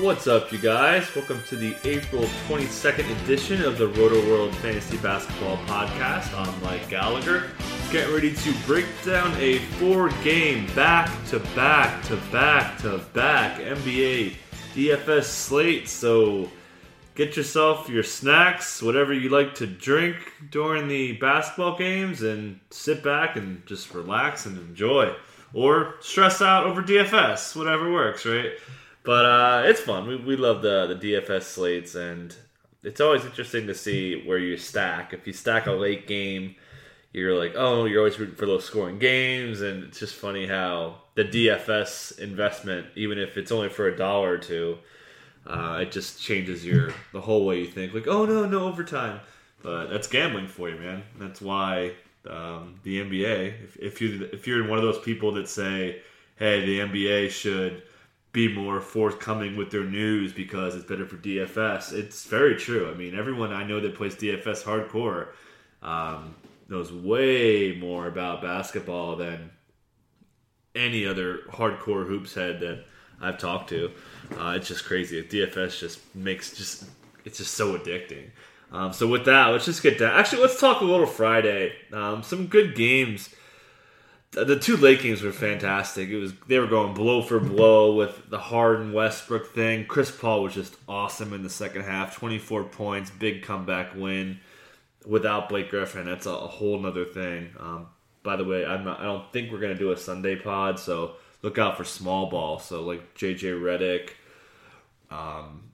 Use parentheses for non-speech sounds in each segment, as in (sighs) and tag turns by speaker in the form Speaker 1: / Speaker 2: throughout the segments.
Speaker 1: What's up, you guys? Welcome to the April 22nd edition of the Rotoworld Fantasy Basketball Podcast. I'm Mike Gallagher. Getting ready to break down a four game back to back to back to back NBA DFS slate. So get yourself your snacks, whatever you like to drink during the basketball games, and sit back and just relax and enjoy. Or stress out over DFS, whatever works, right? But uh, it's fun. We, we love the, the DFS slates, and it's always interesting to see where you stack. If you stack a late game, you're like, oh, you're always rooting for low scoring games, and it's just funny how the DFS investment, even if it's only for a dollar or two, uh, it just changes your the whole way you think. Like, oh no, no overtime, but that's gambling for you, man. That's why um, the NBA. If, if you if you're one of those people that say, hey, the NBA should be more forthcoming with their news because it's better for DFS. It's very true. I mean, everyone I know that plays DFS hardcore um, knows way more about basketball than any other hardcore hoops head that I've talked to. Uh, it's just crazy. DFS just makes just it's just so addicting. Um, so with that, let's just get down. Actually, let's talk a little Friday. Um, some good games the two late games were fantastic. It was they were going blow for blow with the Harden Westbrook thing. Chris Paul was just awesome in the second half. Twenty four points, big comeback win. Without Blake Griffin, that's a, whole other thing. Um, by the way, I'm not, I don't think we're gonna do a Sunday pod, so look out for small ball. So like JJ Redick, um,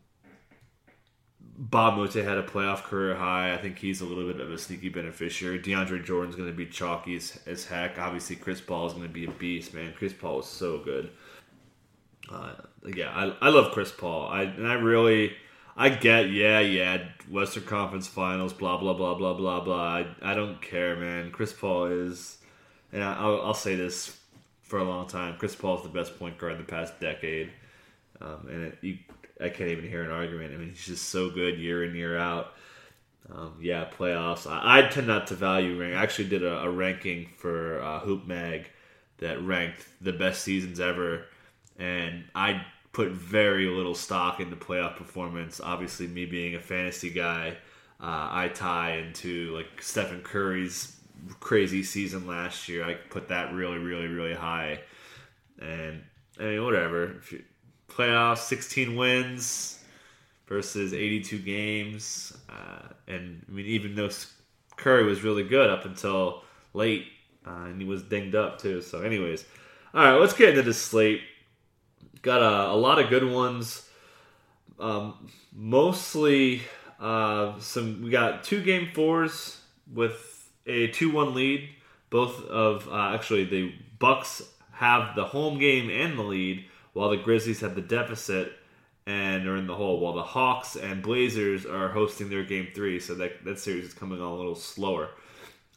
Speaker 1: Mbah a Moute had a playoff career high. I think he's a little bit of a sneaky beneficiary. DeAndre Jordan's going to be chalky as, as heck. Obviously, Chris Paul is going to be a beast, man. Chris Paul was so good. Uh, yeah, I, I love Chris Paul. I and I really I get yeah yeah Western Conference Finals blah blah blah blah blah blah. I, I don't care, man. Chris Paul is, and I'll, I'll say this for a long time. Chris Paul is the best point guard in the past decade, um, and it, you I can't even hear an argument. I mean, he's just so good year in year out. Um, yeah, playoffs. I, I, tend not to value rank. I actually did a, a ranking for uh, Hoop Mag that ranked the best seasons ever, and I put very little stock into playoff performance. Obviously, me being a fantasy guy, uh, I tie into like Stephen Curry's crazy season last year. I put that really, really, really high, and I mean, whatever. If you, playoffs, 16 wins versus 82 games. Uh, and I mean, even though Curry was really good up until late, uh, and he was dinged up too. So, anyways, all right, let's get into this slate. Got a, a lot of good ones. Um, mostly uh, some. We got two game fours with a two-one lead. Both of uh, actually the Bucks have the home game and the lead while the Grizzlies have the deficit and are in the hole, while the Hawks and Blazers are hosting their game three. So that, that series is coming on a little slower.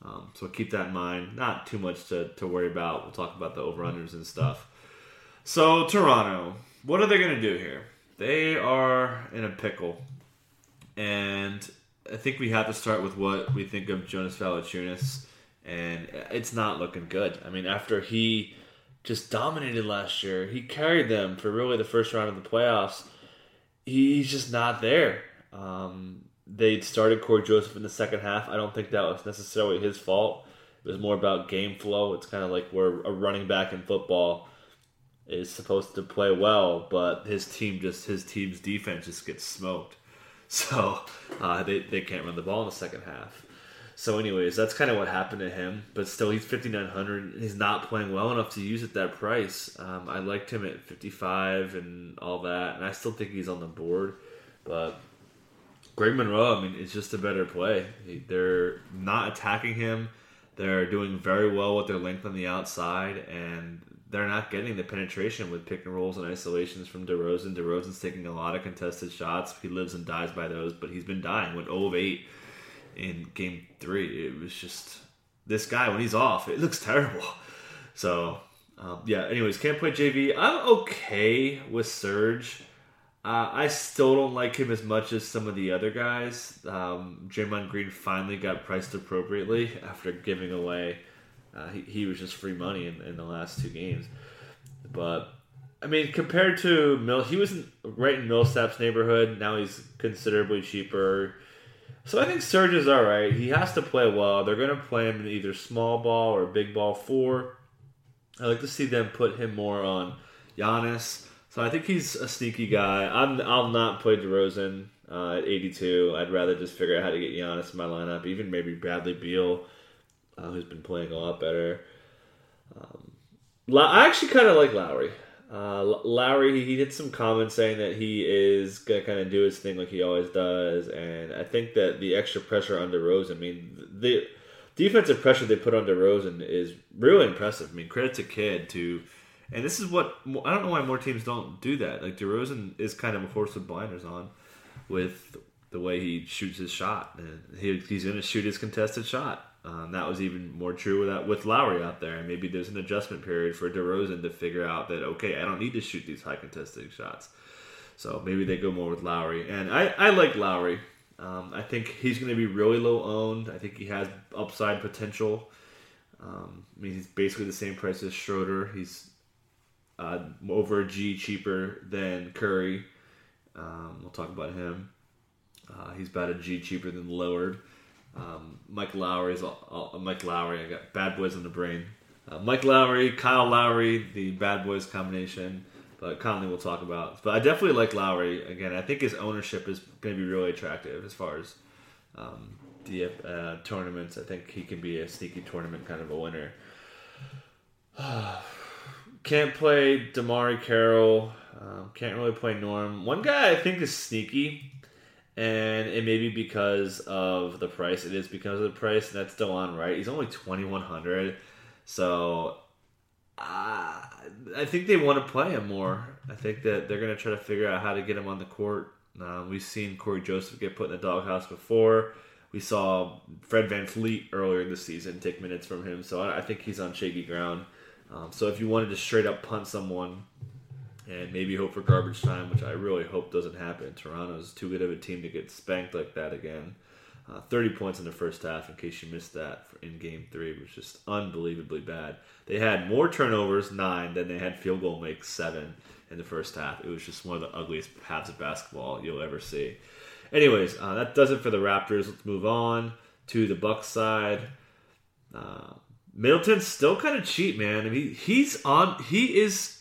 Speaker 1: Um, so keep that in mind. Not too much to, to worry about. We'll talk about the over unders and stuff. So, Toronto, what are they going to do here? They are in a pickle. And I think we have to start with what we think of Jonas Valanciunas. And it's not looking good. I mean, after he just dominated last year. He carried them for really the first round of the playoffs. He's just not there. Um, they started Cory Joseph in the second half. I don't think that was necessarily his fault. It was more about game flow. It's kind of like where a running back in football is supposed to play well, but his team just his team's defense just gets smoked. (laughs) So uh, they they can't run the ball in the second half. So, anyways, that's kind of what happened to him. But still, he's fifty nine hundred. He's not playing well enough to use at that price. Um, I liked him at fifty five and all that, and I still think he's on the board. But Greg Monroe, I mean, it's just a better play. They're not attacking him. They're doing very well with their length on the outside, and they're not getting the penetration with pick and rolls and isolations from DeRozan. DeRozan's taking a lot of contested shots. He lives and dies by those, but he's been dying. Went 0 of 8 in game three. It was just this guy when he's off, it looks terrible. (laughs) So um, yeah. Anyways, can't play JV. I'm okay with Serge. Uh, I still don't like him as much as some of the other guys. Um, Draymond Green finally got priced appropriately after giving away. Uh, he, he was just free money in, in the last two games. But I mean, compared to Mill, he was right in Millsap's neighborhood. Now he's considerably cheaper. So I think Serge is all right. He has to play well. They're going to play him in either small ball or big ball four. I like to see them put him more on Giannis. So I think he's a sneaky guy. I'm I'll not play DeRozan uh, at 82. I'd rather just figure out how to get Giannis in my lineup. Even maybe Bradley Beal, uh, who's been playing a lot better. Um, I actually kind of like Lowry. Uh, Lowry, he did some comments saying that he is gonna kind of do his thing like he always does, and I think that the extra pressure on DeRozan. I mean, the defensive pressure they put on DeRozan is really impressive. I mean, credit to Kidd to, and this is what I don't know why more teams don't do that. Like DeRozan is kind of a horse with blinders on, with the way he shoots his shot, and he, he's to shoot his contested shot. Um, that was even more true with with Lowry out there. And maybe there's an adjustment period for DeRozan to figure out that okay, I don't need to shoot these high contested shots. So maybe they go more with Lowry, and I, I like Lowry. Um, I think he's going to be really low owned. I think he has upside potential. Um, I mean, he's basically the same price as Schroeder. He's uh, over a G cheaper than Curry. Um, we'll talk about him. Uh, he's about a G cheaper than Lillard. Um, Mike Lowry is all, all, Mike Lowry. I got bad boys in the brain. Uh, Mike Lowry, Kyle Lowry, the bad boys combination but Conley we'll talk about. But I definitely like Lowry. Again, I think his ownership is going to be really attractive as far as um, the uh, tournaments. I think he can be a sneaky tournament kind of a winner. (sighs) can't play DeMarre Carroll. Um, can't really play Norm. One guy I think is sneaky, and it may be because of the price. It is because of the price, and that's Delon Wright. He's only twenty one hundred, so uh, I think they want to play him more. I think that they're going to try to figure out how to get him on the court. Um, we've seen Cory Joseph get put in the doghouse before. We saw Fred VanVleet earlier in the season take minutes from him, so I, I think he's on shaky ground. Um, so if you wanted to straight up punt someone and maybe hope for garbage time, which I really hope doesn't happen, Toronto's too good of a team to get spanked like that again. Uh, 30 points in the first half, in case you missed that in game three, was just unbelievably bad. They had more turnovers, nine, than they had field goal makes, seven in the first half. It was just one of the ugliest halves of basketball you'll ever see. Anyways, uh, that does it for the Raptors. Let's move on to the Bucks side. Uh, Middleton's still kind of cheap, man. I mean, he's on. He is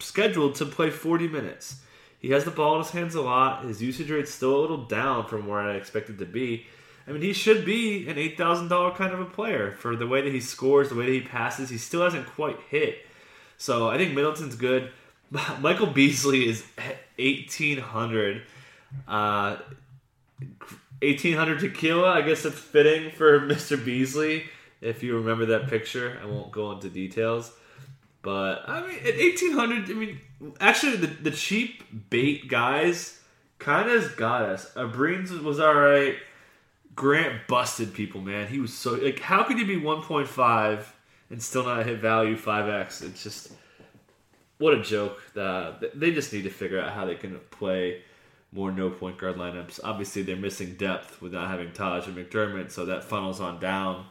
Speaker 1: scheduled to play 40 minutes. He has the ball in his hands a lot. His usage rate's still a little down from where I expected to be. I mean, he should be an eight thousand dollar kind of a player for the way that he scores, the way that he passes. He still hasn't quite hit. So I think Middleton's good. (laughs) Michael Beasley is eighteen hundred. Uh, eighteen hundred tequila. I guess that's fitting for (laughs) Mr. Beasley. If you remember that picture, I won't go into details. But I mean, at eighteen hundred, I mean, actually, the the cheap bait guys kind of got us. Uh, Abrines was all right. Grant busted people, man. He was so like, how could he be 1.5 and still not hit value 5x? It's just what a joke. That they just need to figure out how they can play more no point guard lineups. Obviously, they're missing depth with not having Taj and McDermott, so that funnels on down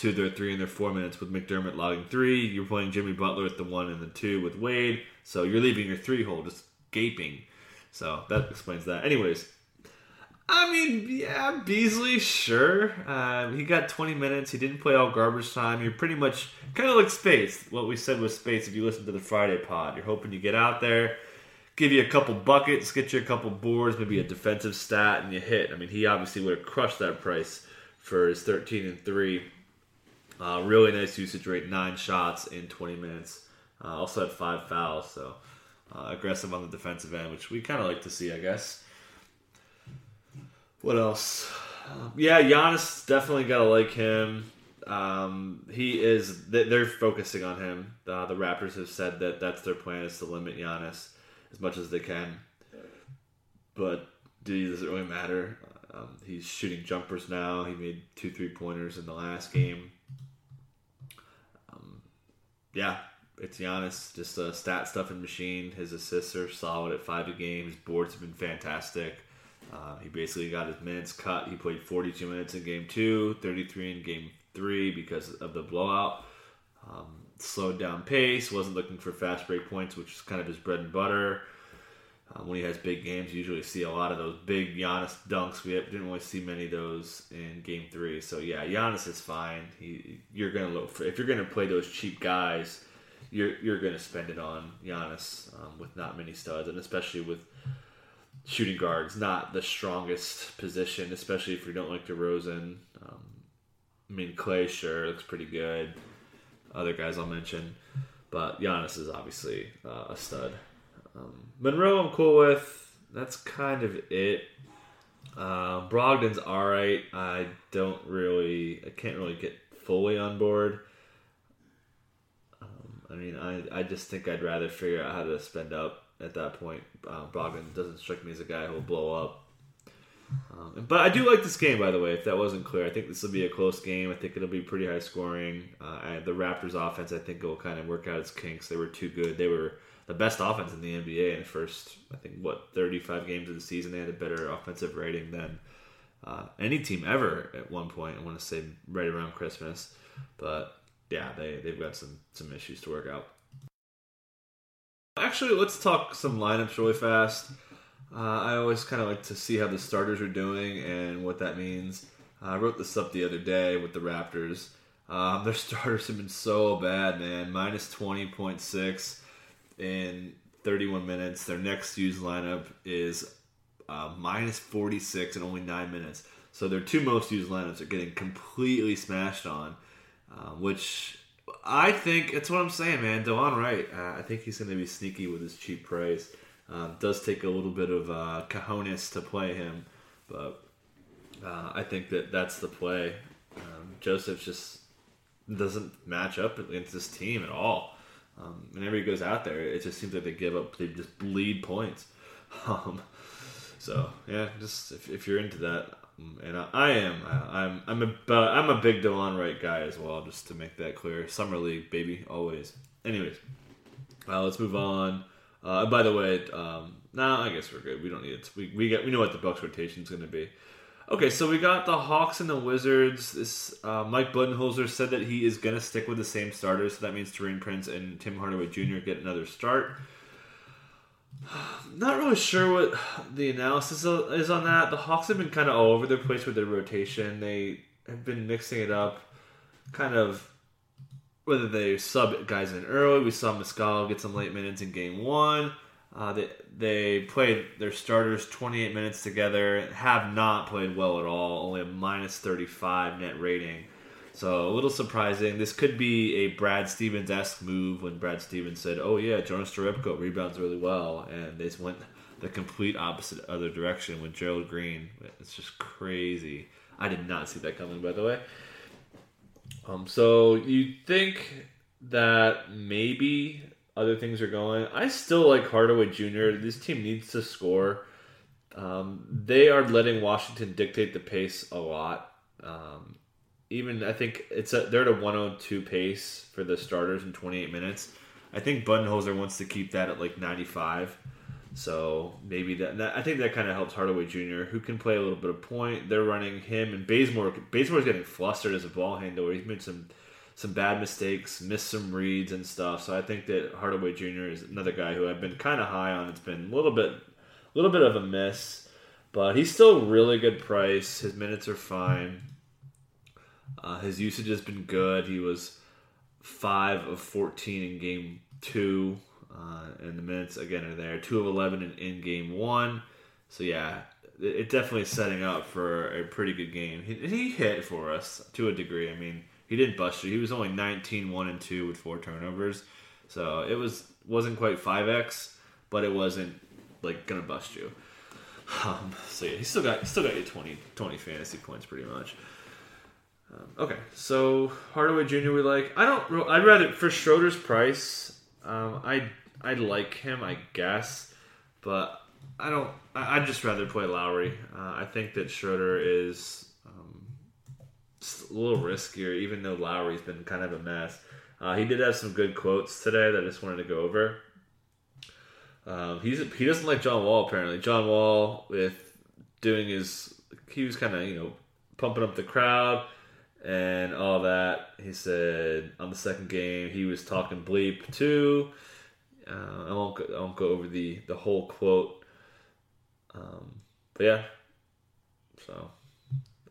Speaker 1: to their three and their four minutes with McDermott logging three. You're playing Jimmy Butler at the one and the two with Wade, so you're leaving your three hole just gaping. So that explains that. Anyways, I mean, yeah, Beasley, sure. Uh, he got 20 minutes. He didn't play all garbage time. You're pretty much kind of like Space. What we said was Space if you listen to the Friday pod. You're hoping you get out there, give you a couple buckets, get you a couple boards, maybe a defensive stat, and you hit. I mean, he obviously would have crushed that price for his 13 and 3. Uh, really nice usage rate, nine shots in 20 minutes. Uh, also had five fouls, so uh, aggressive on the defensive end, which we kind of like to see, I guess. What else? Um, yeah, Giannis definitely gotta like him. Um, he is. They're focusing on him. Uh, the Raptors have said that that's their plan is to limit Giannis as much as they can. But does it really matter? Um, he's shooting jumpers now. He made two three pointers in the last game. Yeah, it's Giannis, just a stat stuffing machine. His assists are solid at five a game. His boards have been fantastic. Uh, he basically got his minutes cut. He played 42 minutes in game two, 33 in game three because of the blowout. Um, slowed down pace, wasn't looking for fast break points, which is kind of his bread and butter. Um, when he has big games, you usually see a lot of those big Giannis dunks. We didn't really see many of those in Game Three. So yeah, Giannis is fine. He, you're gonna look for if you're gonna play those cheap guys, you're you're gonna spend it on Giannis um, with not many studs, and especially with shooting guards, not the strongest position, especially if you don't like DeRozan. Um, I mean, Clay sure looks pretty good. Other guys I'll mention, but Giannis is obviously uh, a stud. Um, Monroe, I'm cool with. That's kind of it. Uh, Brogdon's all right. I don't really, I can't really get fully on board. Um, I mean, I, I just think I'd rather figure out how to spend up at that point. Uh, Brogdon doesn't strike me as a guy who will blow up. Um, but I do like this game, by the way. If that wasn't clear, I think this will be a close game. I think it'll be pretty high scoring. Uh, the Raptors' offense, I think, will kind of work out its kinks. They were too good. They were the best offense in the NBA in the first, I think, what, 35 games of the season. They had a better offensive rating than uh, any team ever at one point. I want to say right around Christmas. But yeah, they, they've got some, some issues to work out. Actually, let's talk some lineups really fast. Uh, I always kind of like to see how the starters are doing and what that means. Uh, I wrote this up the other day with the Raptors. Um, their (laughs) starters have been so bad, man. Minus 20.6 in 31 minutes. Their next used lineup is uh, minus 46 in only nine minutes. So their two most used lineups are getting completely smashed on, uh, which I think it's what I'm saying, man. Delon Wright, uh, I think he's going to be sneaky with his cheap price. Uh, does take a little bit of uh, cojones to play him, but uh, I think that that's the play. Um, Joseph just doesn't match up against this team at all. Um, whenever he goes out there, it just seems like they give up. They just bleed points. (laughs) Um, so yeah, just if, if, you're into that, um, and I, I am, I, am I'm a I'm a big Delon Wright guy as well. Just to make that clear, summer league baby, always. Anyways, uh, let's move on. Uh, by the way, um, nah, I guess we're good. We don't need it. We we get we know what the Bucks rotation is going to be. Okay, so we got the Hawks and the Wizards. This uh, Mike Budenholzer said that he is going to stick with the same starters. So that means Taurean Prince and Tim Hardaway Jr. get another start. (sighs) Not really sure what the analysis is on that. The Hawks have been kind of all over the place with their rotation. They have been mixing it up, kind of whether they sub guys in early. We saw Muscala get some late minutes in game one. Uh, they, they played their starters 28 minutes together, have not played well at all, only a minus 35 net rating. So a little surprising. This could be a Brad Stevens esque move when Brad Stevens said, "Oh yeah, Jonas Jerebko rebounds really well," and they went the complete opposite other direction with Gerald Green. It's just crazy. I did not see that coming, by the way. Um, so you think that maybe other things are going. I still like Hardaway Jr. This team needs to score. Um, they are letting Washington dictate the pace a lot. Um, even I think it's a, they're at a 102 pace for the starters in 28 minutes. I think Budenholzer wants to keep that at like 95. So maybe that, that I think that kind of helps Hardaway Jr., who can play a little bit of point. They're running him and Bazemore. Bazemore's getting flustered as a ball handler. He's made some some bad mistakes, missed some reads and stuff. So I think that Hardaway Jr. is another guy who I've been kind of high on. It's been a little bit, a little bit of a miss, but he's still really good price. His minutes are fine. Uh, his usage has been good. He was five of fourteen in game two, uh, and the minutes again are there. Two of eleven in, in game one. So yeah, it, it definitely setting up for a pretty good game. He hit for us to a degree. I mean he didn't bust you. He was only 19, 1 and 2 with four turnovers. So it was wasn't quite 5x, but it wasn't like gonna bust you. Um, so yeah, he still got he still got you 20, 20 fantasy points pretty much. Um, okay, so Hardaway Jr. we like. I don't. I'd rather for Schroeder's price. Um, I I like him, I guess, but I don't. I, would just rather play Lowry. Uh, I think that Schroeder is um, a little riskier, even though Lowry's been kind of a mess. Uh, he did have some good quotes today that I just wanted to go over. Um, he's he doesn't like John Wall apparently. John Wall with doing his he was kind of you know pumping up the crowd and all that. He said on the second game he was talking bleep too. Uh, I won't go, I won't go over the the whole quote, um, but yeah. So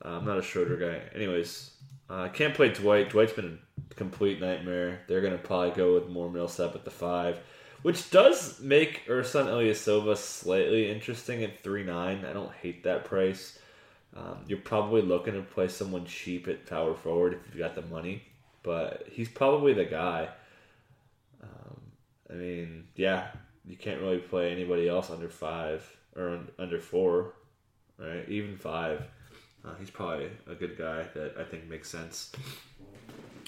Speaker 1: uh, I'm not a Schroeder guy. Anyways, I uh, can't play Dwight. Dwight's been a complete nightmare. They're gonna probably go with more Millsap at the five, which does make Ersan Ilyasova slightly interesting at three nine. I don't hate that price. Um, you're probably looking to play someone cheap at power forward if you've got the money, but he's probably the guy. Um, I mean, yeah, you can't really play anybody else under five or under four, right? Even five. Uh, he's probably a good guy that I think makes sense.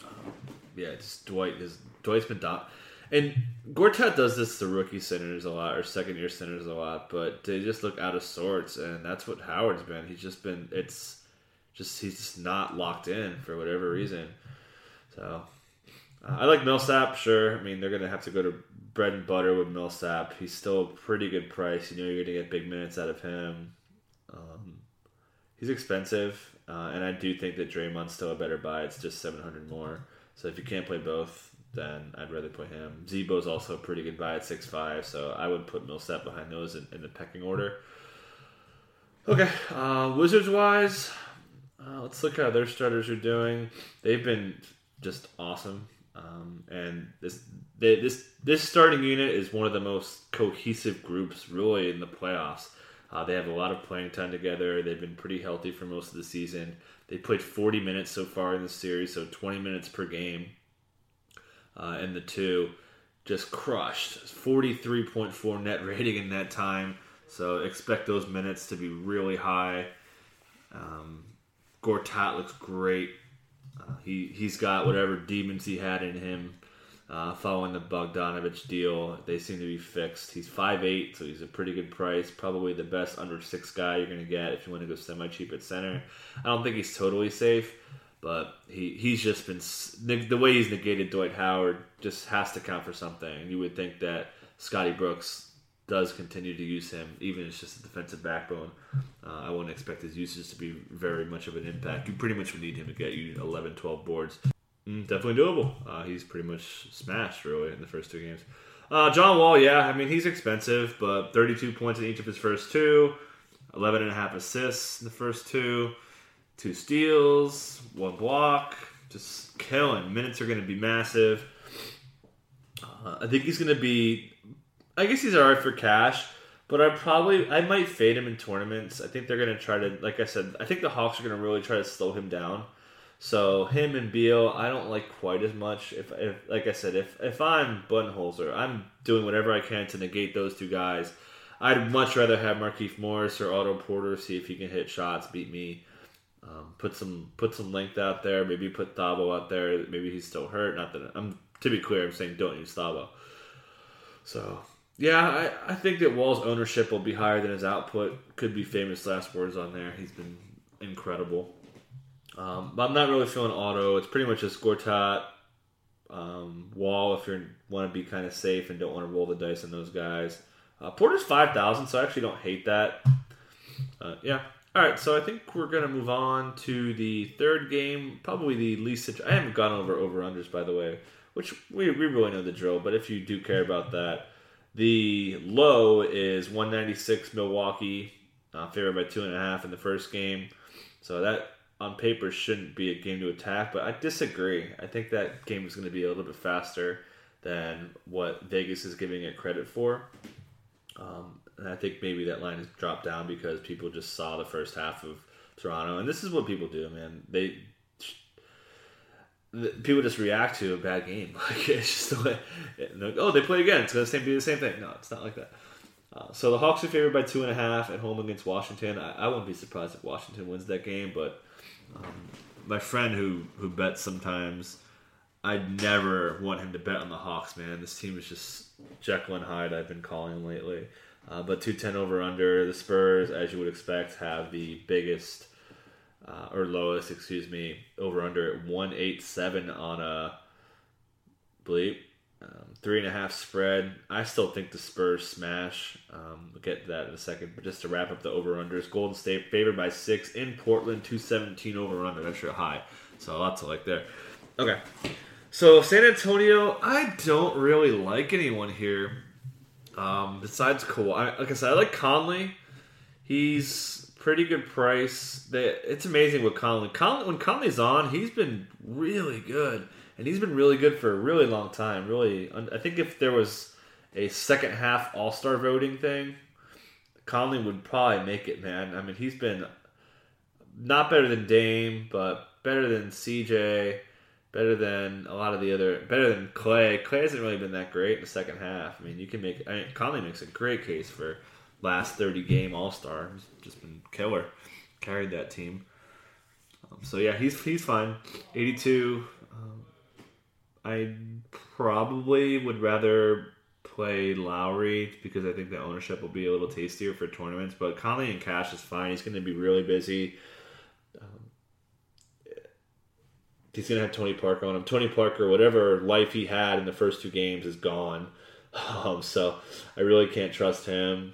Speaker 1: Um, yeah, just Dwight is Dwight's been dot. And Gortat does this to rookie centers a lot or second year centers a lot, but they just look out of sorts, and that's what Howard's been. He's just been it's just he's just not locked in for whatever reason. So uh, I like Millsap, sure. I mean they're gonna have to go to bread and butter with Millsap. He's still a pretty good price. You know you're gonna get big minutes out of him. Um, he's expensive, uh, and I do think that Draymond's still a better buy. It's just seven hundred more. So if you can't play both, then I'd rather play him. Z-Bo's also a pretty good buy at six five, so I would put Millsap behind those in, in the pecking order. Okay, uh, Wizards wise, uh, let's look how their starters are doing. They've been just awesome, um, and this they, this this starting unit is one of the most cohesive groups really in the playoffs. Uh, they have a lot of playing time together. They've been pretty healthy for most of the season. They played 40 minutes so far in the series, so 20 minutes per game uh, and the two just crushed. 43.4 net (laughs) rating in that time. So expect those minutes to be really high. Um, Gortat looks great. Uh, he he's got whatever demons he had in him uh, following the Bogdanovich deal. They seem to be fixed. He's 5'8", so he's a pretty good price. Probably the best under six guy you're going to get if you want to go semi cheap at center. I don't think he's totally safe, but he he's just been the way he's negated Dwight Howard just has to count for something. You would think that Scotty Brooks does continue to use him, even as just a defensive backbone. Uh, I wouldn't expect his usage to be very much of an impact. You pretty much would need him to get you 11, 12 boards. Mm, definitely doable. Uh, he's pretty much smashed, really, in the first two games. Uh, John Wall, yeah, I mean, he's expensive, but 32 points in each of his first two, 11 and a half assists in the first two two steals, one block, just killing. Minutes are going to be massive. Uh, I think he's going to be. I guess he's alright for cash, but I probably I might fade him in tournaments. I think they're going to try to, like I said, I think the Hawks are going to really try to slow him down. So him and Beal, I don't like quite as much. If, if like I said, if if I'm Budenholzer, I'm doing whatever I can to negate those two guys. I'd much rather have Markieff Morris or Otto Porter see if he can hit shots, beat me. Um, put some put some length out there. Maybe put Thabo out there. Maybe he's still hurt. Not that I'm to be clear. I'm saying don't use Thabo. So yeah, I, I think that Wall's ownership will be higher than his output. Could be famous last words on there. He's been incredible. Um, but I'm not really feeling Otto. It's pretty much just Gortat, um, Wall if you want to be kind of safe and don't want to roll the dice on those guys. Uh, Porter's five thousand, so I actually don't hate that. Uh, yeah, all right, so I think we're going to move on to the third game, probably the least. I haven't gone over over unders, by the way, which we, we really know the drill, but if you do care about that, the low is 196 Milwaukee, uh, favored by two and a half in the first game. So that on paper shouldn't be a game to attack, but I disagree. I think that game is going to be a little bit faster than what Vegas is giving it credit for. Um, and I think maybe that line has dropped down because people just saw the first half of Toronto, and this is what people do, man. They people just react to a bad game. (laughs) Like it's just the way. Like, oh, they play again. It's going to be the same thing. No, it's not like that. Uh, so the Hawks are favored by two and a half at home against Washington. I, I wouldn't be surprised if Washington wins that game, but um, my friend who who bets sometimes. I'd never want him to bet on the Hawks, man. This team is just Jekyll and Hyde. I've been calling lately. Uh, but 210 over under. The Spurs, as you would expect, have the biggest uh, or lowest, excuse me, over under at 187 on a bleep. Um, three and a half spread. I still think the Spurs smash. Um, we'll get to that in a second. But just to wrap up the over unders, Golden State favored by six in Portland, 217 over under. That's your high. So lots to like there. Okay. So San Antonio, I don't really like anyone here. Um, besides Kawhi, like I said, I like Conley. He's pretty good price. They, it's amazing with Conley. Conley. When Conley's on, he's been really good and he's been really good for a really long time. Really, I think if there was a second half All Star voting thing, Conley would probably make it. Man, I mean, he's been not better than Dame, but better than CJ, better than a lot of the other, better than Clay. Clay hasn't really been that great in the second half. I mean, you can make I mean, Conley makes a great case for last thirty game All Star. He's just been killer, carried that team. Um, so yeah, he's he's fine. Eighty two. I probably would rather play Lowry because I think the ownership will be a little tastier for tournaments. But Conley and Cash is fine. He's going to be really busy. Um, he's going to have Tony Parker on him. Tony Parker, whatever life he had in the first two games, is gone. (laughs) Um, so I really can't trust him.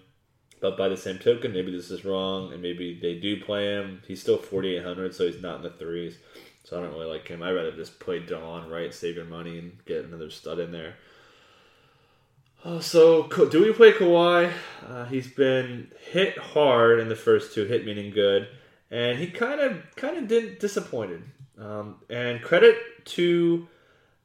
Speaker 1: But by the same token, maybe this is wrong, and maybe they do play him. He's still 4,800, so he's not in the threes. So I don't really like him. I'd rather just play Dawn, right? Save your money and get another stud in there. Uh, so do we play Kawhi? Uh, he's been hit hard in the first two, hit meaning good, and he kind of kind of did disappointed. Um, and credit to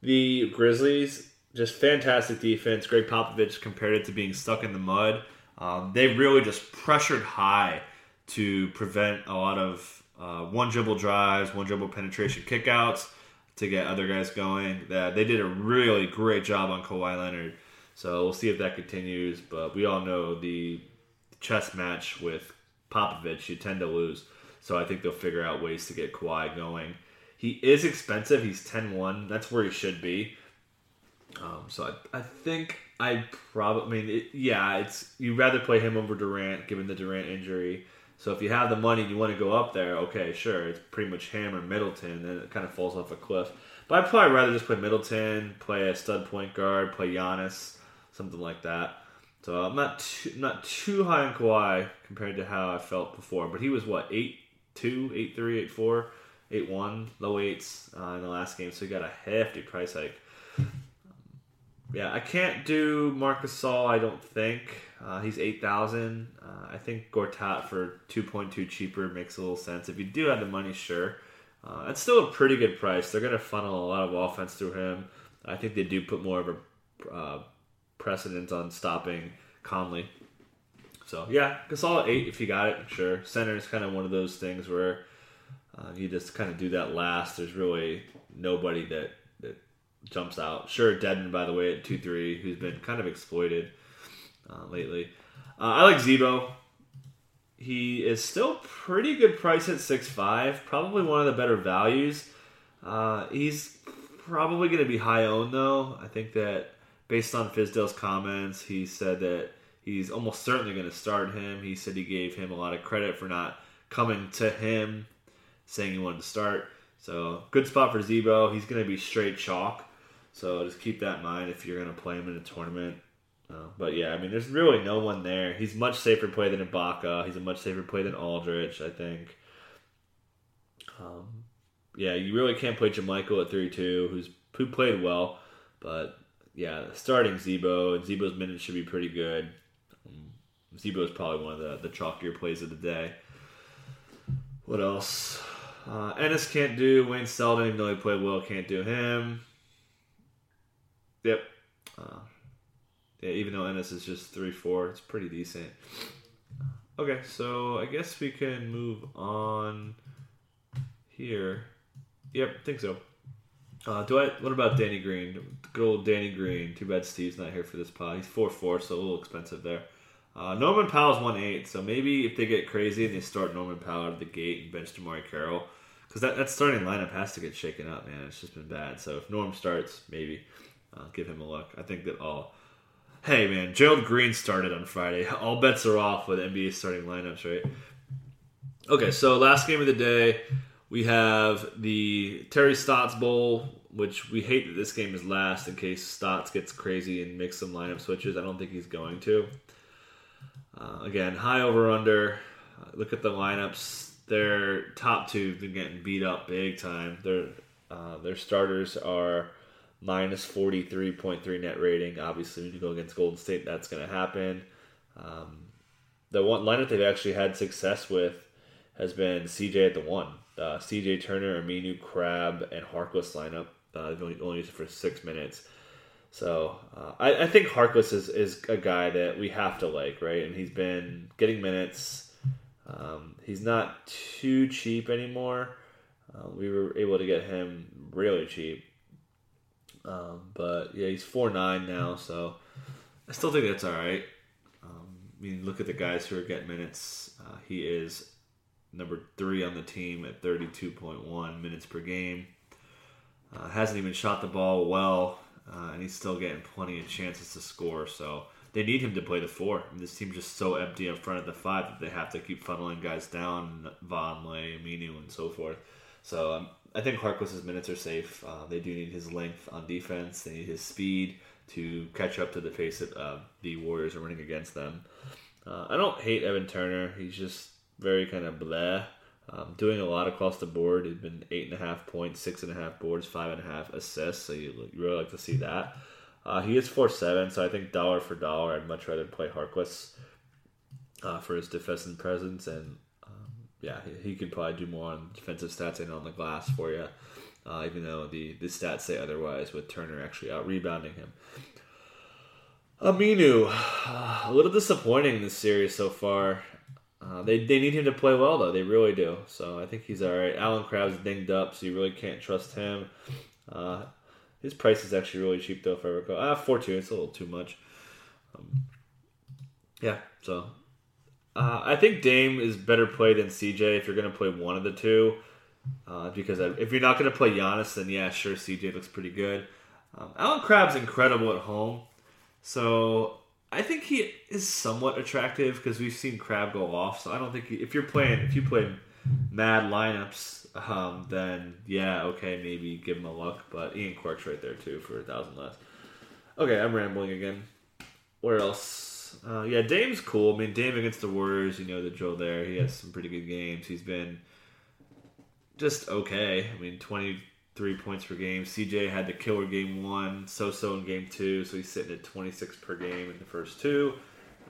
Speaker 1: the Grizzlies, just fantastic defense. Gregg Popovich compared it to being stuck in the mud. Um, they really just pressured high to prevent a lot of uh, one dribble drives, one dribble penetration kickouts to get other guys going. That they did a really great job on Kawhi Leonard. So we'll see if that continues. But we all know the chess match with Popovich, you tend to lose. So I think they'll figure out ways to get Kawhi going. He is expensive. He's 10-1. That's where he should be. Um, so I, I think I probably, I mean, it, yeah, it's you'd rather play him over Durant, given the Durant injury. So if you have the money and you want to go up there, okay, sure, it's pretty much him or Middleton, then it kind of falls off a cliff. But I'd probably rather just play Middleton, play a stud point guard, play Giannis, something like that. So I'm not too, not too high on Kawhi compared to how I felt before. But he was what eight two, eight three, eight four, eight one, low eights uh, in the last game, so he got a hefty price hike. Yeah, I can't do Marcus Gasol. I don't think uh, he's eight thousand. Uh, I think Gortat for two point two cheaper makes a little sense. If you do have the money, sure. Uh, it's still a pretty good price. They're going to funnel a lot of offense through him. I think they do put more of a uh, precedent on stopping Conley. So yeah, Gasol at eight if you got it, sure. Center is kind of one of those things where uh, you just kind of do that last. There's really nobody that jumps out. Sure, Dedmon, by the way, at 2 3, who's been kind of exploited uh, lately. Uh, I like Z-Bo. He is still pretty good price at six five. probably one of the better values. Uh, he's probably going to be high owned, though. I think that based on Fizdale's comments, he said that he's almost certainly going to start him. He said he gave him a lot of credit for not coming to him saying he wanted to start. So good spot for Z-Bo. He's going to be straight chalk. So just keep that in mind if you're going to play him in a tournament. Uh, but yeah, I mean, there's really no one there. He's much safer play than Ibaka. He's a much safer play than Aldridge, I think. Um, yeah, you really can't play JaMychal at 32, who's who played well, but yeah, starting Z-Bo and Z-Bo's minutes should be pretty good. Um, Z-Bo is probably one of the, the chalkier plays of the day. What else? Uh, Ennis can't do. Wayne Selden, even though he played well, can't do him. Yep. Uh, yeah, even though Ennis is just three four, it's pretty decent. Okay, so I guess we can move on here. Yep, think so. Uh, do I? What about Danny Green? Good old Danny Green. Too bad Steve's not here for this pod. He's four four, so a little expensive there. Uh, Norman Powell's one eight, so maybe if they get crazy and they start Norman Powell out of the gate and bench DeMarre Carroll, because that, that starting lineup has to get shaken up, man. It's just been bad. So if Norm starts, maybe uh, give him a look. I think that all. Hey man, Gerald Green started on Friday. (laughs) All bets are off with NBA starting lineups, right? Okay, so last game of the day, we have the Terry Stotts Bowl, which we hate that this game is last in case Stotts gets crazy and makes some lineup switches. I don't think he's going to. Uh, again, high over under. Uh, look at the lineups. Their top two have been getting beat up big time. Their uh, their starters are minus forty three point three net rating. Obviously, when you go against Golden State, that's going to happen. Um, the one lineup they've actually had success with has been CJ at the one. Uh, CJ Turner, Aminu, Crabbe, and Harkless lineup. Uh, they've only, only used it for six minutes. So uh, I, I, think Harkless is, is a guy that we have to like, right? And he's been getting minutes. Um, he's not too cheap anymore. Uh, we were able to get him really cheap. Um, but yeah, he's four nine now, so I still think that's all right. Um, I mean, look at the guys who are getting minutes. Uh, he is number three on the team at thirty two point one minutes per game. Uh, hasn't even shot the ball well uh, and he's still getting plenty of chances to score. So they need him to play the four. I mean, this team's just so empty in front of the five that they have to keep funneling guys down, Vonleh, Aminu, and so forth. So um, I think Harkless's minutes are safe. Uh, they do need his length on defense. They need his speed to catch up to the pace that uh, the Warriors are running against them. Uh, I don't hate Evan Turner. He's just very kind of blah. Um, doing a lot across the board. He's been eight and a half points, six and a half boards, five and a half assists. So you, you really like to see that. Uh, he is four seven, so I think dollar for dollar, I'd much rather play Harkless uh, for his defensive presence, and yeah, he, could probably do more on defensive stats and on the glass for you. Uh, even though the, the stats say otherwise, with Turner actually out rebounding him. Aminu, (sighs) a little disappointing in this series so far. Uh, they, they need him to play well though. They really do. So I think he's all right. Allen Crabbe's dinged up, so you really can't trust him. Uh, his price is actually really cheap though. If I recall, ah, four two. It's a little too much. Um, yeah. So uh, I think Dame is better play than CJ if you're going to play one of the two. Uh, because if you're not going to play Giannis, then yeah, sure, CJ looks pretty good. Um, Allen Crabbe's incredible at home. So I think he is somewhat attractive because we've seen Crabbe go off. So I don't think he, if you're playing if you play mad lineups, um, then yeah, okay, maybe give him a look. But Ian Clark's right there too for a thousand less. Okay, I'm rambling again. Where else? Uh, yeah, Dame's cool. I mean, Dame against the Warriors, you know the drill there. He has some pretty good games. He's been just okay. I mean, 23 points per game. CJ had the killer game one, so so in game two, so he's sitting at 26 per game in the first two.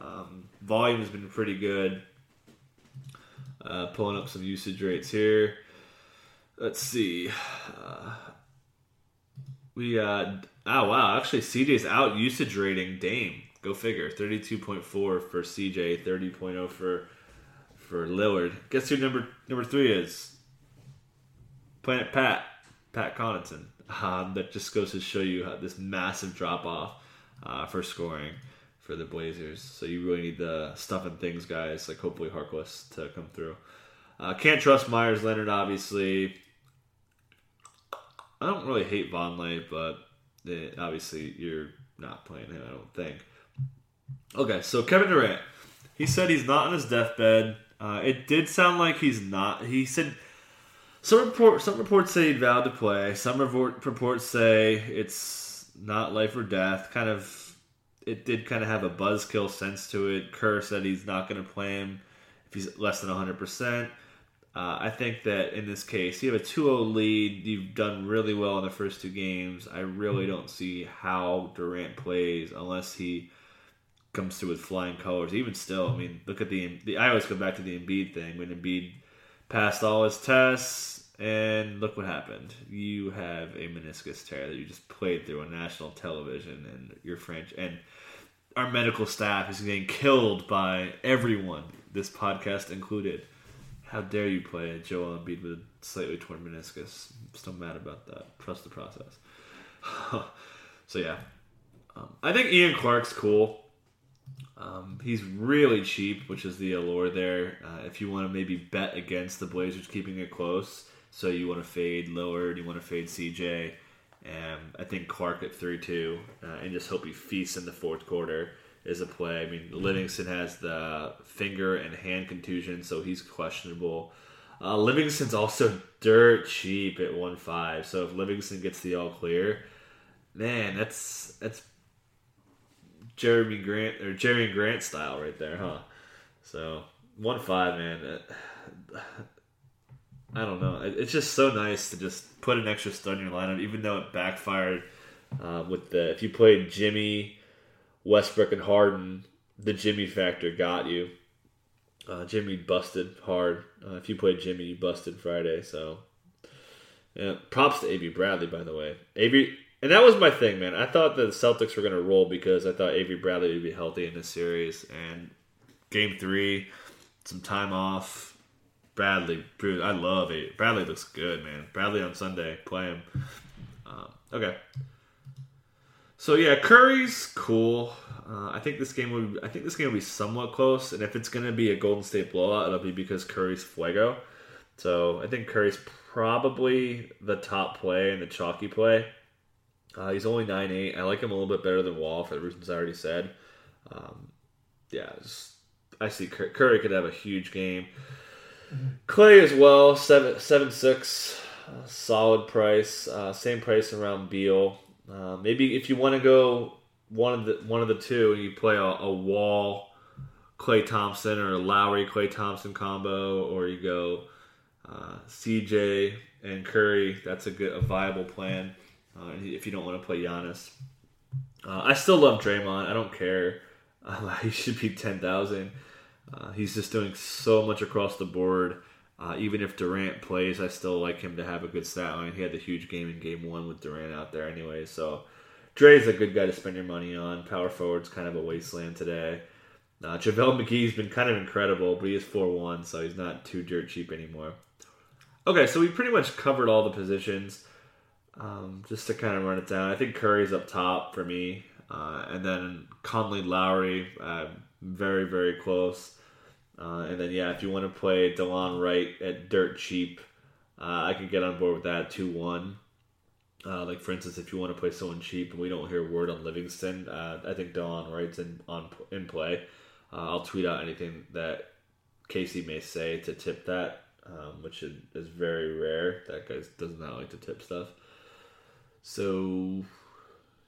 Speaker 1: Um, volume has been pretty good. Uh, pulling up some usage rates here. Let's see. Uh, we uh oh wow, actually CJ's out usage rating Dame. Go figure. 32.4 for CJ, 30.0 for for Lillard. Guess who number number three is? Planet Pat. Pat Connaughton. Um, that just goes to show you how this massive drop off uh, for scoring for the Blazers. So you really need the stuff and things guys, like hopefully Harkless, to come through. Uh, can't trust Meyers Leonard, obviously. I don't really hate Vonleh, but it, obviously you're not playing him, I don't think. Okay, so Kevin Durant. He said he's not on his deathbed. Uh, it did sound like he's not. He said some report, some reports say he vowed to play. Some report, reports say it's not life or death. Kind of, it did kind of have a buzzkill sense to it. Kerr said he's not going to play him if he's less than 100. Uh, percent I think that in this case, you have a 2-0 lead. You've done really well in the first two games. I really don't see how Durant plays unless he comes through with flying colors. Even still, I mean, look at the. the I always go back to the Embiid thing when Embiid passed all his tests and look what happened. You have a meniscus tear that you just played through on national television, and your French and our medical staff is getting killed by everyone, this podcast included. How dare you play Joel Embiid with a slightly torn meniscus? I'm still mad about that. Trust the process. (sighs) so yeah, um, I think Ian Clark's cool. Um, he's really cheap, which is the allure there. Uh, if you want to maybe bet against the Blazers keeping it close, So you want to fade Lillard, you want to fade CJ, and I think Clark at three two, uh, and just hope he feasts in the fourth quarter is a play. I mean, Livingston has the finger and hand contusion, so he's questionable. Uh, Livingston's also dirt cheap at one five, so if Livingston gets the all clear, man, that's that's Jerami Grant or Jerami Grant style right there, huh? So one five, man. I don't know. It's just so nice to just put an extra stud in your lineup, even though it backfired uh, with the if you played Jimmy, Westbrook, and Harden, the Jimmy factor got you. Uh, Jimmy busted hard. Uh, if you played Jimmy, you busted Friday. So, yeah, props to Avery Bradley, by the way. Avery, and that was my thing, man. I thought the Celtics were going to roll because I thought Avery Bradley would be healthy in this series. And game three, some time off. Bradley, I love it. Bradley looks good, man. Bradley on Sunday, play him. Um, okay. So yeah, Curry's cool. Uh, I think this game will. I think this game will be somewhat close, and if it's going to be a Golden State blowout, it'll be because Curry's fuego. So I think Curry's probably the top play and the chalky play. Uh, he's only nine eight. I like him a little bit better than Wall for the reasons I already said. Um, yeah, just, I see Curry could have a huge game. Klay as well, seven seven six, uh, solid price. Uh, same price around Beal. Uh, maybe if you want to go one of the one of the two, you play a, a Wall, Klay Thompson, or Lowry Klay Thompson combo, or you go uh, CJ and Curry. That's a good a viable plan. Uh, if you don't want to play Giannis, uh, I still love Draymond. I don't care. (laughs) he should be ten thousand. Uh, he's just doing so much across the board. Uh, even if Durant plays, I still like him to have a good stat line. He had the huge game in game one with Durant out there anyway. So Dre's a good guy to spend your money on. Power forward's kind of a wasteland today. Uh, JaVale McGee's been kind of incredible, but he is 4 1, so he's not too dirt cheap anymore. Okay, so we pretty much covered all the positions. Um, just to kind of run it down, I think Curry's up top for me. Uh, and then Conley Lowry, uh, very, very close. Uh, and then, yeah, if you want to play DeLon Wright at dirt cheap, uh, I could get on board with that 2 1. Uh, like, for instance, if you want to play someone cheap and we don't hear word on Livingston, uh, I think DeLon Wright's in, on, in play. I'll tweet out anything that Casey may say to tip that, um, which is very rare. That guy does not like to tip stuff. So,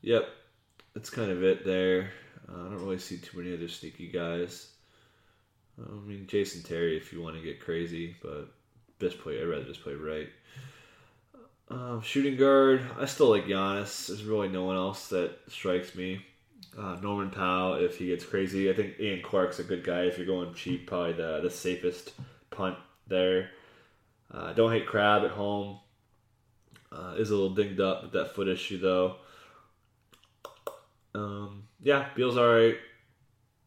Speaker 1: yep, that's kind of it there. Uh, I don't really see too many other sneaky guys. I mean, Jason Terry, if you want to get crazy, but best play, I'd rather just play Wright. Uh, shooting guard, I still like Giannis. There's really no one else that strikes me. Uh, Norman Powell, if he gets crazy, I think Ian Clark's a good guy. If you're going cheap, probably the the safest punt there. Uh, don't hate Crabbe at home. Uh, is a little dinged up with that foot issue though. Um, yeah, Beal's all right.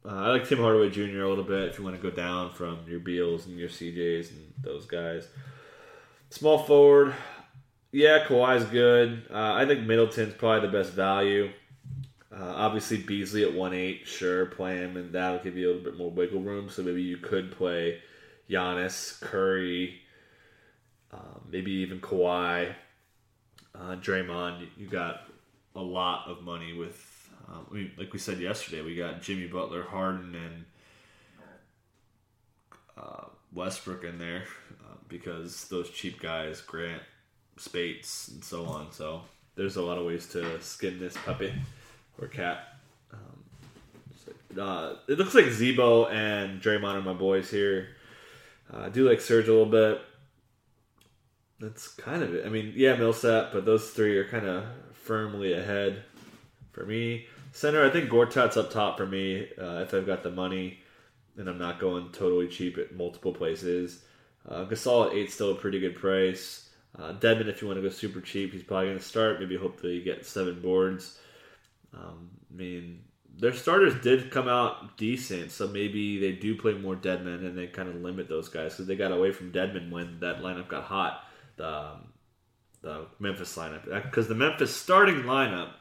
Speaker 1: Uh, I like Tim Hardaway Jr. a little bit if you want to go down from your Beals and your CJs and those guys. Small forward, yeah, Kawhi's good. Uh, I think Middleton's probably the best value. Uh, obviously, Beasley at one eight, sure, play him, and that'll give you a little bit more wiggle room. So maybe you could play Giannis, Curry, um, maybe even Kawhi, uh, Draymond. You got a lot of money with um, like we said yesterday, we got Jimmy Butler, Harden, and uh, Westbrook in there uh, because those cheap guys, Grant, Spates, and so on. So there's a lot of ways to skin this puppy or cat. Um, uh, it looks like Z-Bo and Draymond are my boys here. Uh, I do like Serge a little bit. That's kind of it. I mean, yeah, Millsap, but those three are kind of firmly ahead for me. Center, I think Gortat's up top for me uh, if I've got the money and I'm not going totally cheap at multiple places. Uh, Gasol at eight still a pretty good price. Uh, Dedmon, if you want to go super cheap, he's probably going to start. Maybe hopefully you get seven boards. Um, I mean, their starters did come out decent, so maybe they do play more Dedmon and they kind of limit those guys because they got away from Dedmon when that lineup got hot. The um, the Memphis lineup because the Memphis starting lineup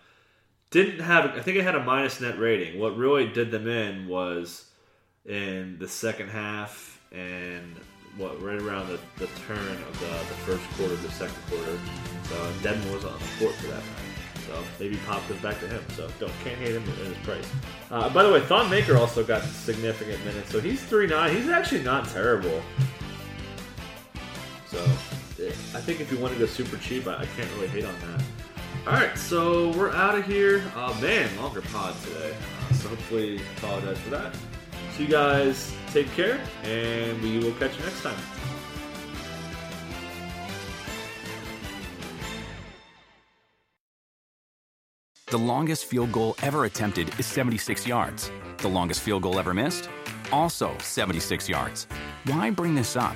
Speaker 1: didn't have. I think it had a minus net rating. What really did them in was in the second half and what right around the, the turn of the, the first quarter, the second quarter. So Dedmon was on the court for that night. So maybe Pop goes back to him. So don't can't hate him in his price. Uh, by the way, Thon Maker also got significant minutes. So he's three nine. He's actually not terrible. So I think if you want to go super cheap, I, I can't really hate on that. All right, so we're out of here. Uh, man, longer pod today. Uh, so hopefully, apologize for that. So you guys take care, and we will catch you next time.
Speaker 2: The longest field goal ever attempted is 76 yards. The longest field goal ever missed? Also 76 yards. Why bring this up?